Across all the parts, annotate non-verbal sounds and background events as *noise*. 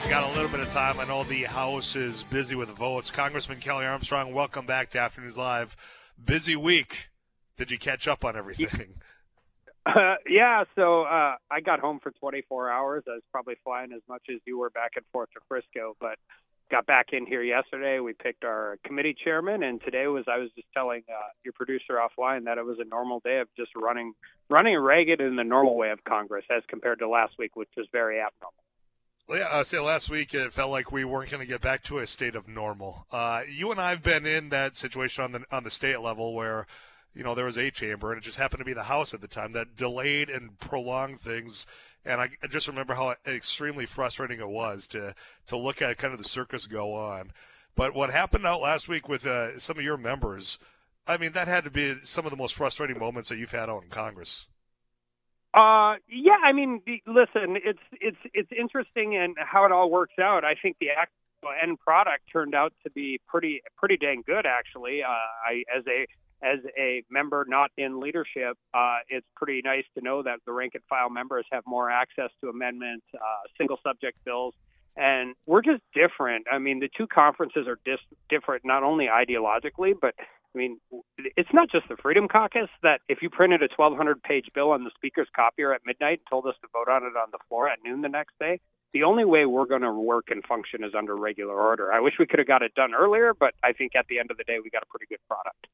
you got a little bit of time. I know the House is busy with votes. Congressman Kelly Armstrong, welcome back to Afternoons Live. Busy week. Did you catch up on everything? *laughs* Uh, yeah, so uh, I got home for 24 hours. I was probably flying as much as you were back and forth to Frisco, but got back in here yesterday. We picked our committee chairman, and today was I was just telling uh, your producer offline that it was a normal day of just running running ragged in the normal way of Congress as compared to last week, which was very abnormal. I say last week it felt like we weren't going to get back to a state of normal. Uh, you and I have been in that situation on the on the state level where, you know, there was a chamber and it just happened to be the House at the time that delayed and prolonged things. And I, I just remember how extremely frustrating it was to to look at kind of the circus go on. But what happened out last week with uh, some of your members, I mean, that had to be some of the most frustrating moments that you've had out in Congress. Uh, yeah, I mean, listen, it's it's it's interesting and how it all works out. I think the actual end product turned out to be pretty pretty dang good, actually. Uh, I as a as a member not in leadership, uh, it's pretty nice to know that the rank and file members have more access to amendments, uh, single subject bills, and we're just different. I mean, the two conferences are dis- different not only ideologically, but I mean, it's not just the Freedom Caucus that if you printed a 1,200 page bill on the Speaker's copier at midnight and told us to vote on it on the floor at noon the next day, the only way we're going to work and function is under regular order. I wish we could have got it done earlier, but I think at the end of the day, we got a pretty good product.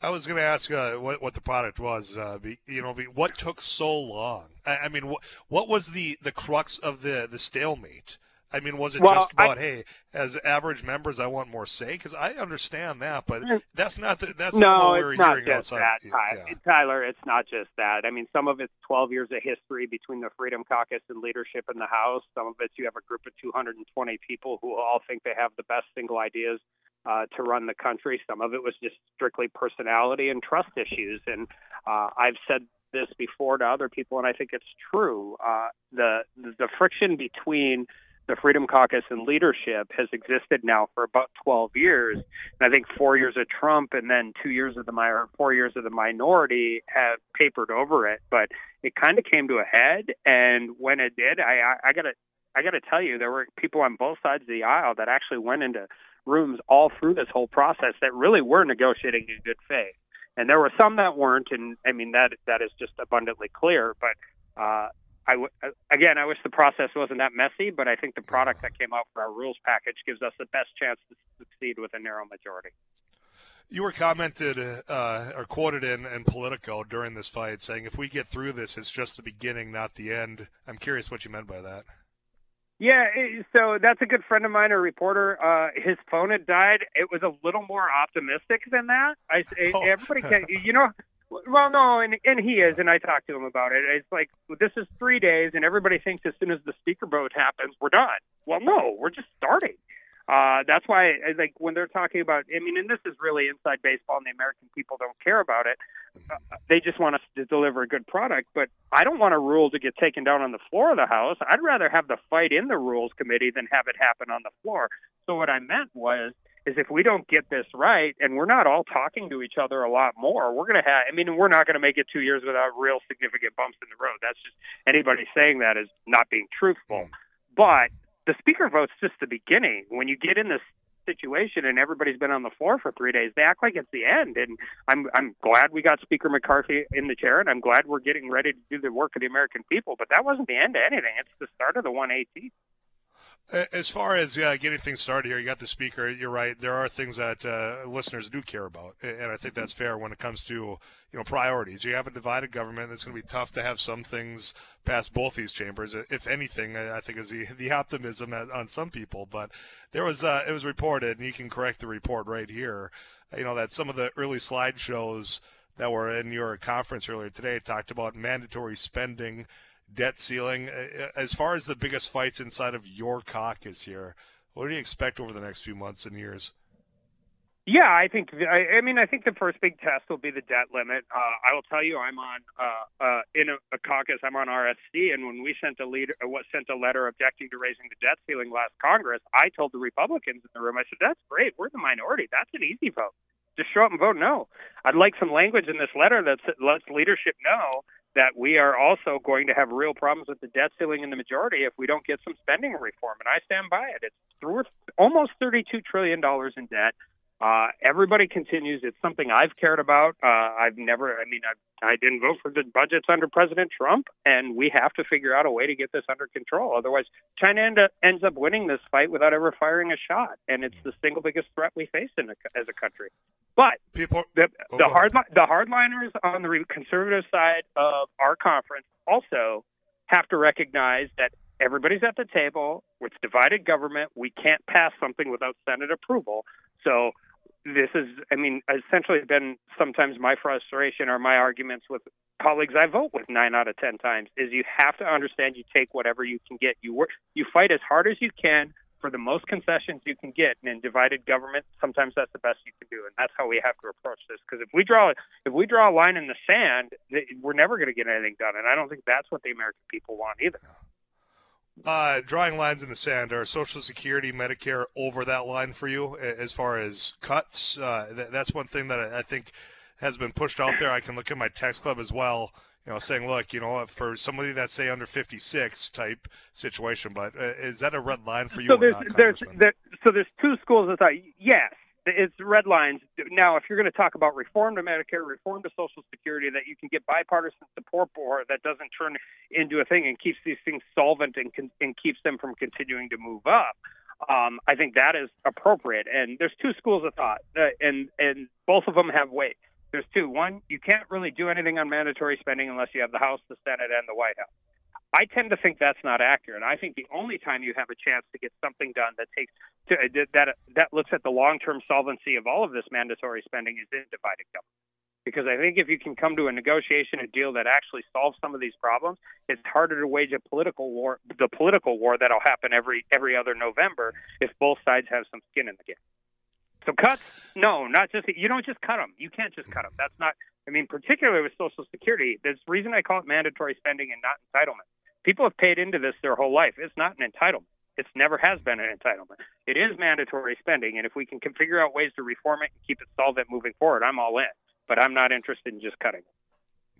I was going to ask uh, what what the product was. Uh, be, you know, be, what took so long? I, I mean, what what was the, the crux of the the stalemate? I mean, was it well, just about I, hey, as average members, I want more say? Because I understand that, but mm. that's not the, that's no, not what we're it's not hearing just outside. That, Tyler. Yeah. Tyler, it's not just that. I mean, some of it's 12 years of history between the Freedom Caucus and leadership in the House. Some of it's you have a group of 220 people who all think they have the best single ideas uh, to run the country. Some of it was just strictly personality and trust issues. And uh, I've said this before to other people, and I think it's true. Uh, the the friction between the Freedom Caucus and leadership has existed now for about 12 years. And I think four years of Trump and then two years of the four years of the minority have papered over it. But it kind of came to a head, and when it did, I, I, I gotta I gotta tell you, there were people on both sides of the aisle that actually went into rooms all through this whole process that really were negotiating in good faith. And there were some that weren't, and I mean that that is just abundantly clear. But uh, I w- uh, again, I wish the process wasn't that messy, but I think the product that came out for our rules package gives us the best chance to succeed with a narrow majority. You were commented uh, or quoted in, in Politico during this fight saying, if we get through this, it's just the beginning, not the end. I'm curious what you meant by that. Yeah, so that's a good friend of mine, a reporter. Uh, his phone had died. It was a little more optimistic than that. I, *laughs* oh. everybody can, you know, well, no, and and he is, and I talked to him about it. It's like this is three days, and everybody thinks as soon as the speaker vote happens, we're done. Well, no, we're just starting. Uh, that's why, like, when they're talking about, I mean, and this is really inside baseball, and the American people don't care about it. Uh, they just want us to deliver a good product. But I don't want a rule to get taken down on the floor of the House. I'd rather have the fight in the Rules Committee than have it happen on the floor. So what I meant was is if we don't get this right and we're not all talking to each other a lot more, we're going to have, I mean, we're not going to make it two years without real significant bumps in the road. That's just anybody saying that is not being truthful. Mm. But the speaker vote's just the beginning. When you get in this situation and everybody's been on the floor for three days, they act like it's the end. And I'm I'm glad we got Speaker McCarthy in the chair, and I'm glad we're getting ready to do the work of the American people. But that wasn't the end of anything. It's the start of the 118. As far as uh, getting things started here, you got the speaker. You're right. There are things that uh, listeners do care about, and I think that's fair when it comes to you know priorities. You have a divided government. It's going to be tough to have some things pass both these chambers. If anything, I think is the *laughs* the optimism on some people. But there was uh, it was reported, and you can correct the report right here. You know that some of the early slideshows that were in your conference earlier today talked about mandatory spending debt ceiling. As far as the biggest fights inside of your caucus here, what do you expect over the next few months and years? Yeah, I think. I, I mean, I think the first big test will be the debt limit. Uh, I will tell you, I'm on uh, uh, in a, a caucus. I'm on RSC, and when we sent a leader, uh, what sent a letter objecting to raising the debt ceiling last Congress, I told the Republicans in the room, I said, "That's great. We're the minority. That's an easy vote." Just show up and vote no. I'd like some language in this letter that lets leadership know that we are also going to have real problems with the debt ceiling in the majority if we don't get some spending reform. And I stand by it. It's through almost $32 trillion in debt. Uh, everybody continues. It's something I've cared about. Uh, I've never, I mean, I, I didn't vote for the budgets under President Trump, and we have to figure out a way to get this under control. Otherwise, China end up, ends up winning this fight without ever firing a shot, and it's the single biggest threat we face in a, as a country. But People, the, oh, the hard the hardliners on the conservative side of our conference also have to recognize that everybody's at the table. It's divided government. We can't pass something without Senate approval. So this is, I mean, essentially been sometimes my frustration or my arguments with colleagues I vote with nine out of ten times is you have to understand you take whatever you can get. You work, you fight as hard as you can for the most concessions you can get. And in divided government, sometimes that's the best you can do, and that's how we have to approach this. Because if we draw if we draw a line in the sand, we're never going to get anything done, and I don't think that's what the American people want either uh, drawing lines in the sand are Social Security, Medicare over that line for you as far as cuts? Uh, th- that's one thing that I think has been pushed out there. I can look at my tax club as well, you know, saying, look, you know, for somebody that's say under 56 type situation, but uh, is that a red line for you? So there's, not, there's, there, so there's two schools of thought. Yes, it's red lines. Now, if you're going to talk about reform to Medicare, reform to Social Security, that you can get bipartisan support for, that doesn't turn into a thing and keeps these things solvent and, and keeps them from continuing to move up. Um, I think that is appropriate. And there's two schools of thought, uh, and and both of them have weight. There's two. One, you can't really do anything on mandatory spending unless you have the House, the Senate, and the White House. I tend to think that's not accurate. I think the only time you have a chance to get something done that takes to, that that looks at the long-term solvency of all of this mandatory spending is in divided government. Because I think if you can come to a negotiation, a deal that actually solves some of these problems, it's harder to wage a political war, the political war that'll happen every every other November if both sides have some skin in the game. So cuts, no, not just you don't just cut them. You can't just cut them. That's not. I mean, particularly with Social Security, there's reason I call it mandatory spending and not entitlement People have paid into this their whole life. It's not an entitlement. It never has been an entitlement. It is mandatory spending, and if we can figure out ways to reform it and keep it solvent moving forward, I'm all in. But I'm not interested in just cutting.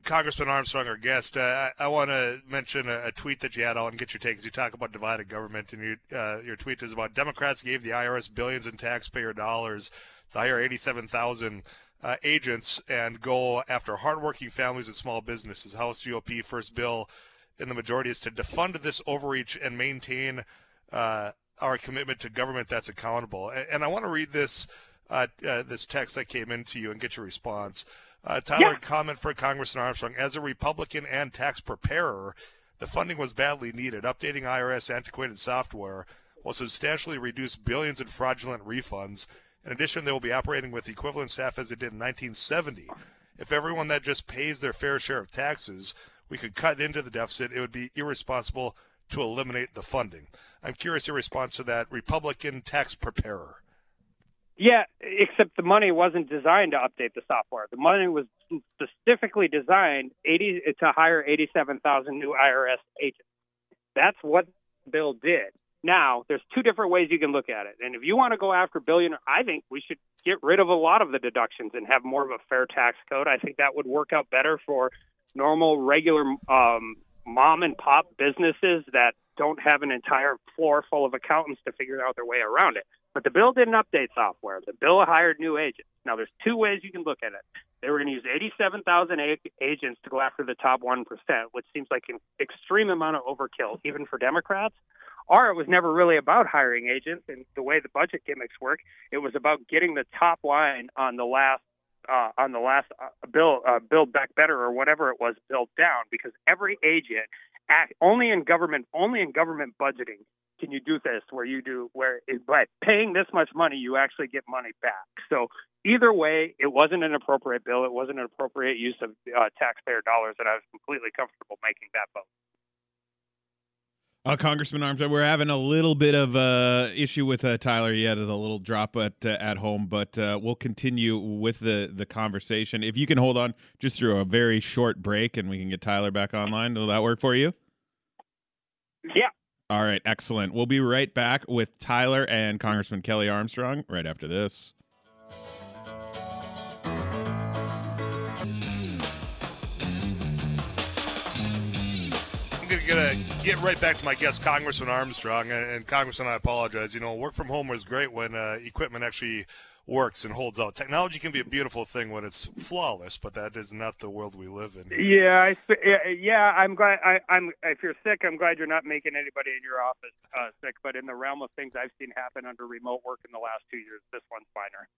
Congressman Armstrong, our guest, uh, I, I want to mention a, a, tweet that you had on get your take you talk about divided government. And you, uh, your tweet is about Democrats gave the IRS billions in taxpayer dollars to hire 87,000 uh, agents and go after hardworking families and small businesses. House GOP first bill in the majority is to defund this overreach and maintain uh, our commitment to government that's accountable. And, and I want to read this uh, uh, this text that came into you and get your response. Uh, Tyler, yeah. comment for Congressman Armstrong. As a Republican and tax preparer, the funding was badly needed. Updating IRS antiquated software will substantially reduce billions in fraudulent refunds. In addition, they will be operating with equivalent staff as it did in 1970. If everyone that just pays their fair share of taxes we could cut into the deficit. It would be irresponsible to eliminate the funding. I'm curious your response to that Republican tax preparer. Yeah, except the money wasn't designed to update the software. The money was specifically designed 80 to hire 87,000 new IRS agents. That's what the bill did. Now, there's two different ways you can look at it. And if you want to go after billionaire, I think we should get rid of a lot of the deductions and have more of a fair tax code. I think that would work out better for normal, regular um, mom and pop businesses that don't have an entire floor full of accountants to figure out their way around it. But the bill didn't update software. The bill hired new agents. Now, there's two ways you can look at it. They were going to use 87,000 agents to go after the top 1%, which seems like an extreme amount of overkill, even for Democrats. Or it was never really about hiring agents and the way the budget gimmicks work. It was about getting the top line on the last uh, on the last uh, bill, uh, build back better or whatever it was, built down because every agent, act, only in government, only in government budgeting can you do this where you do where it, by paying this much money you actually get money back. So either way, it wasn't an appropriate bill. It wasn't an appropriate use of uh, taxpayer dollars, and I was completely comfortable making that vote. Uh, Congressman Armstrong, we're having a little bit of uh, issue with uh, Tyler. He had a little drop at uh, at home, but uh, we'll continue with the the conversation. If you can hold on just through a very short break, and we can get Tyler back online, will that work for you? Yeah. All right, excellent. We'll be right back with Tyler and Congressman Kelly Armstrong right after this. Going to get right back to my guest, Congressman Armstrong. And, and Congressman, I apologize. You know, work from home was great when uh, equipment actually works and holds out. Technology can be a beautiful thing when it's flawless, but that is not the world we live in. Yeah, I, yeah. I'm glad. I, am If you're sick, I'm glad you're not making anybody in your office uh, sick. But in the realm of things I've seen happen under remote work in the last two years, this one's finer.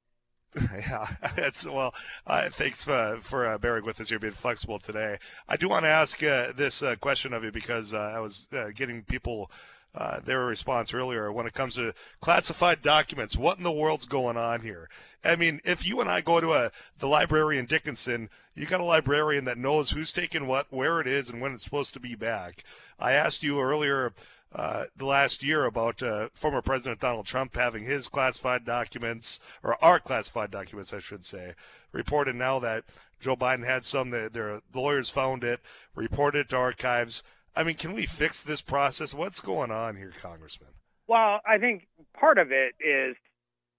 *laughs* Yeah, *laughs* well. Uh, thanks uh, for uh, bearing with us. You're being flexible today. I do want to ask uh, this uh, question of you because uh, I was getting people uh, their response earlier when it comes to classified documents. What in the world's going on here? I mean, if you and I go to a the library in Dickinson, you got a librarian that knows who's taking what, where it is, and when it's supposed to be back. I asked you earlier uh, the last year about uh, former President Donald Trump having his classified documents, or our classified documents, I should say, reported now that Joe Biden had some. That their lawyers found it, reported it to archives. I mean, can we fix this process? What's going on here, Congressman? Well, I think part of it is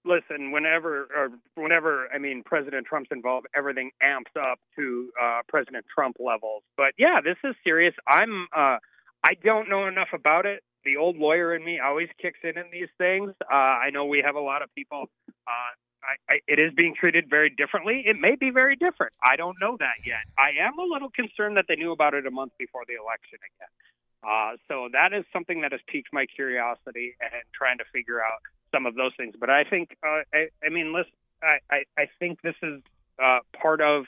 listen, whenever or whenever I mean President Trump's involved, everything amps up to uh, President Trump levels. But yeah, this is serious. I'm uh, I don't know enough about it. The old lawyer in me always kicks in in these things. Uh, I know we have a lot of people uh, I, I, it is being treated very differently. It may be very different. I don't know that yet. I am a little concerned that they knew about it a month before the election again. Uh, so that is something that has piqued my curiosity and trying to figure out some of those things. But I think, uh, I, I mean, listen, I, I, I think this is uh, part of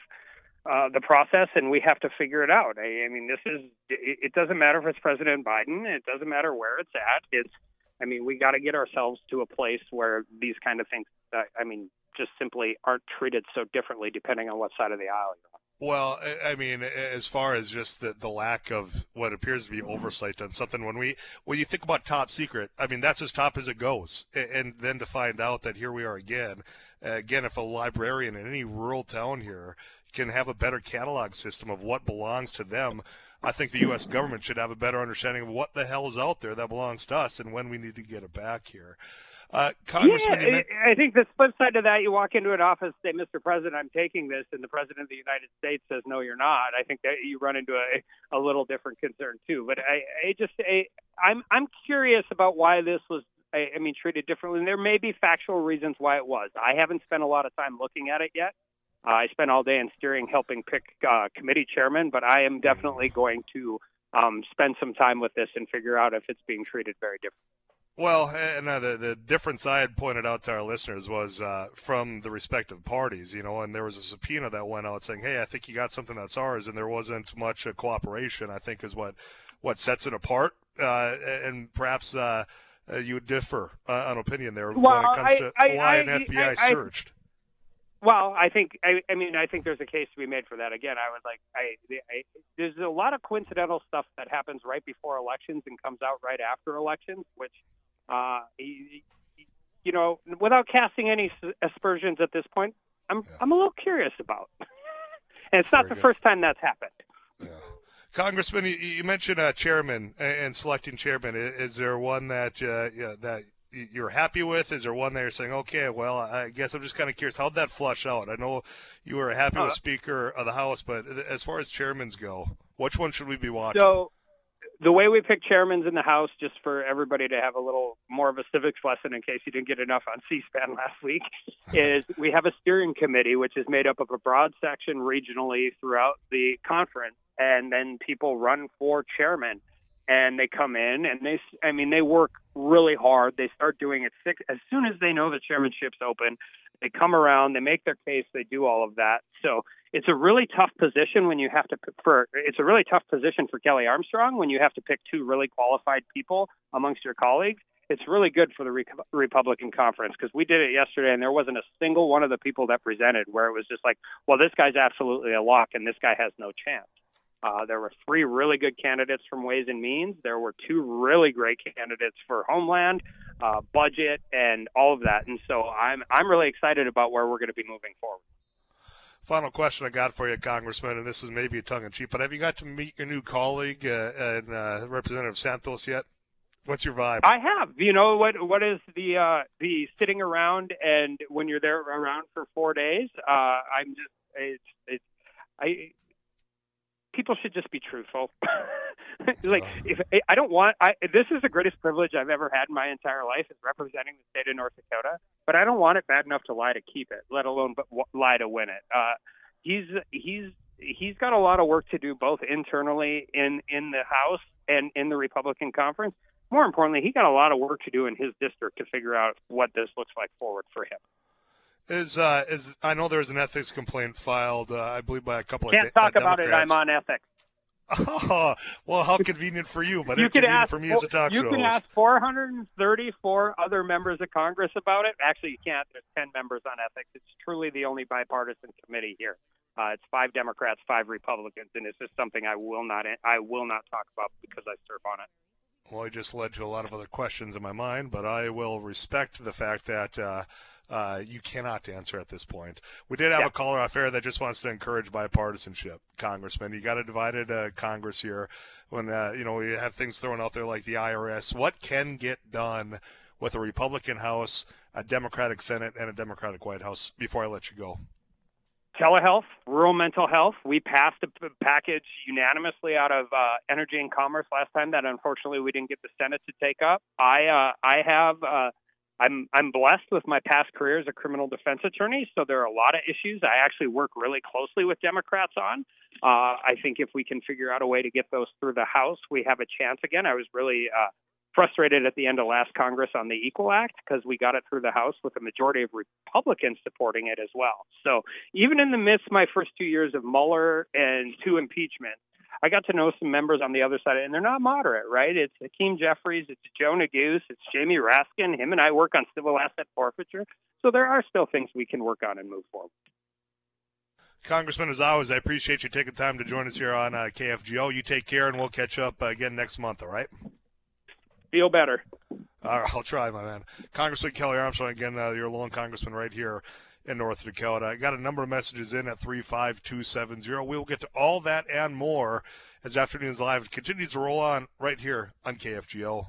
uh, the process, and we have to figure it out. I, I mean, this is, it, it doesn't matter if it's President Biden, it doesn't matter where it's at. It's, I mean, we got to get ourselves to a place where these kind of things I mean, just simply aren't treated so differently depending on what side of the aisle you're on. Well, I mean, as far as just the, the lack of what appears to be oversight on something, when we when you think about top secret, I mean that's as top as it goes, and then to find out that here we are again, again, if a librarian in any rural town here can have a better catalog system of what belongs to them, I think the U.S. government should have a better understanding of what the hell is out there that belongs to us and when we need to get it back here. Uh, Congressman, yeah, I think the flip side to that, you walk into an office, say, "Mr. President, I'm taking this," and the President of the United States says, "No, you're not." I think that you run into a, a little different concern too. But I, I just, I, I'm, I'm curious about why this was, I, I mean, treated differently. And there may be factual reasons why it was. I haven't spent a lot of time looking at it yet. Uh, I spent all day in steering, helping pick uh, committee chairman, but I am definitely going to um, spend some time with this and figure out if it's being treated very differently. Well, and uh, the the difference I had pointed out to our listeners was uh, from the respective parties, you know, and there was a subpoena that went out saying, "Hey, I think you got something that's ours," and there wasn't much uh, cooperation. I think is what what sets it apart, uh, and perhaps uh, uh, you would differ on opinion there well, when it comes I, to I, why I, an FBI searched. Well, I think I, I mean I think there's a case to be made for that. Again, I would like I, I there's a lot of coincidental stuff that happens right before elections and comes out right after elections, which uh, you know, without casting any aspersions at this point, I'm yeah. I'm a little curious about. *laughs* and it's Very not the good. first time that's happened. Yeah. Congressman, you mentioned uh, chairman and selecting chairman. Is there one that uh, yeah, that you're happy with? Is there one that you're saying, okay, well, I guess I'm just kind of curious. How'd that flush out? I know you were happy uh, with Speaker of the House, but as far as chairmans go, which one should we be watching? So the way we pick chairmans in the House, just for everybody to have a little more of a civics lesson in case you didn't get enough on C-SPAN *laughs* last week, *laughs* is we have a steering committee which is made up of a broad section regionally throughout the conference, and then people run for chairman, and they come in and they, I mean, they work really hard. They start doing it six as soon as they know the chairmanship's open. They come around, they make their case, they do all of that. So it's a really tough position when you have to for it's a really tough position for Kelly Armstrong when you have to pick two really qualified people amongst your colleagues. It's really good for the Re- Republican conference because we did it yesterday and there wasn't a single one of the people that presented where it was just like, well, this guy's absolutely a lock and this guy has no chance. Uh, there were three really good candidates from Ways and Means. There were two really great candidates for Homeland, uh, budget, and all of that. And so I'm I'm really excited about where we're going to be moving forward. Final question I got for you, Congressman, and this is maybe a tongue in cheek, but have you got to meet your new colleague uh, and uh, Representative Santos yet? What's your vibe? I have. You know what? What is the uh, the sitting around and when you're there around for four days? Uh, I'm just it's it's I people should just be truthful. *laughs* like if I don't want, I this is the greatest privilege I've ever had in my entire life is representing the state of North Dakota. But I don't want it bad enough to lie to keep it, let alone but lie to win it. Uh, he's he's he's got a lot of work to do both internally in in the House and in the Republican conference. More importantly, he got a lot of work to do in his district to figure out what this looks like forward for him. Is uh, is I know there's an ethics complaint filed, uh, I believe, by a couple Can't of. Can't talk about it. I'm on ethics. Oh, *laughs* well, how convenient for you, but you can ask, for me as a talk You show can host. ask 434 other members of Congress about it. Actually, you can't. There's 10 members on ethics. It's truly the only bipartisan committee here. Uh, it's five Democrats, five Republicans, and it's just something I will not I will not talk about because I serve on it. Well, it just led to a lot of other questions in my mind, but I will respect the fact that uh, uh, you cannot answer at this point. We did have Yeah. a caller off air that just wants to encourage bipartisanship, Congressman. You got a divided uh, Congress here. When uh, you know we have things thrown out there like the IRS, what can get done with a Republican House, a Democratic Senate, and a Democratic White House? Before I let you go. telehealth, rural mental health. We passed a p- package unanimously out of uh, Energy and Commerce last time that unfortunately we didn't get the Senate to take up. I uh, I have uh, I'm I'm blessed with my past career as a criminal defense attorney, so there are a lot of issues I actually work really closely with Democrats on. Uh, I think if we can figure out a way to get those through the House, we have a chance again. I was really uh, frustrated at the end of last Congress on the Equal Act because we got it through the House with a majority of Republicans supporting it as well. So even in the midst of my first two years of Mueller and two impeachments, I got to know some members on the other side, and they're not moderate, right? It's Hakeem Jeffries, it's Joe Neguse, it's Jamie Raskin. Him and I work on civil asset forfeiture. So there are still things we can work on and move forward. Congressman, as always, I appreciate you taking time to join us here on uh, KFGO. You take care, and we'll catch up uh, again next month. All right. Feel better. All right, I'll try, my man. Congressman Kelly Armstrong, again, uh, your lone congressman right here in North Dakota. I got a number of messages in at 35270. We will get to all that and more as Afternoons Live continues to roll on right here on KFGO.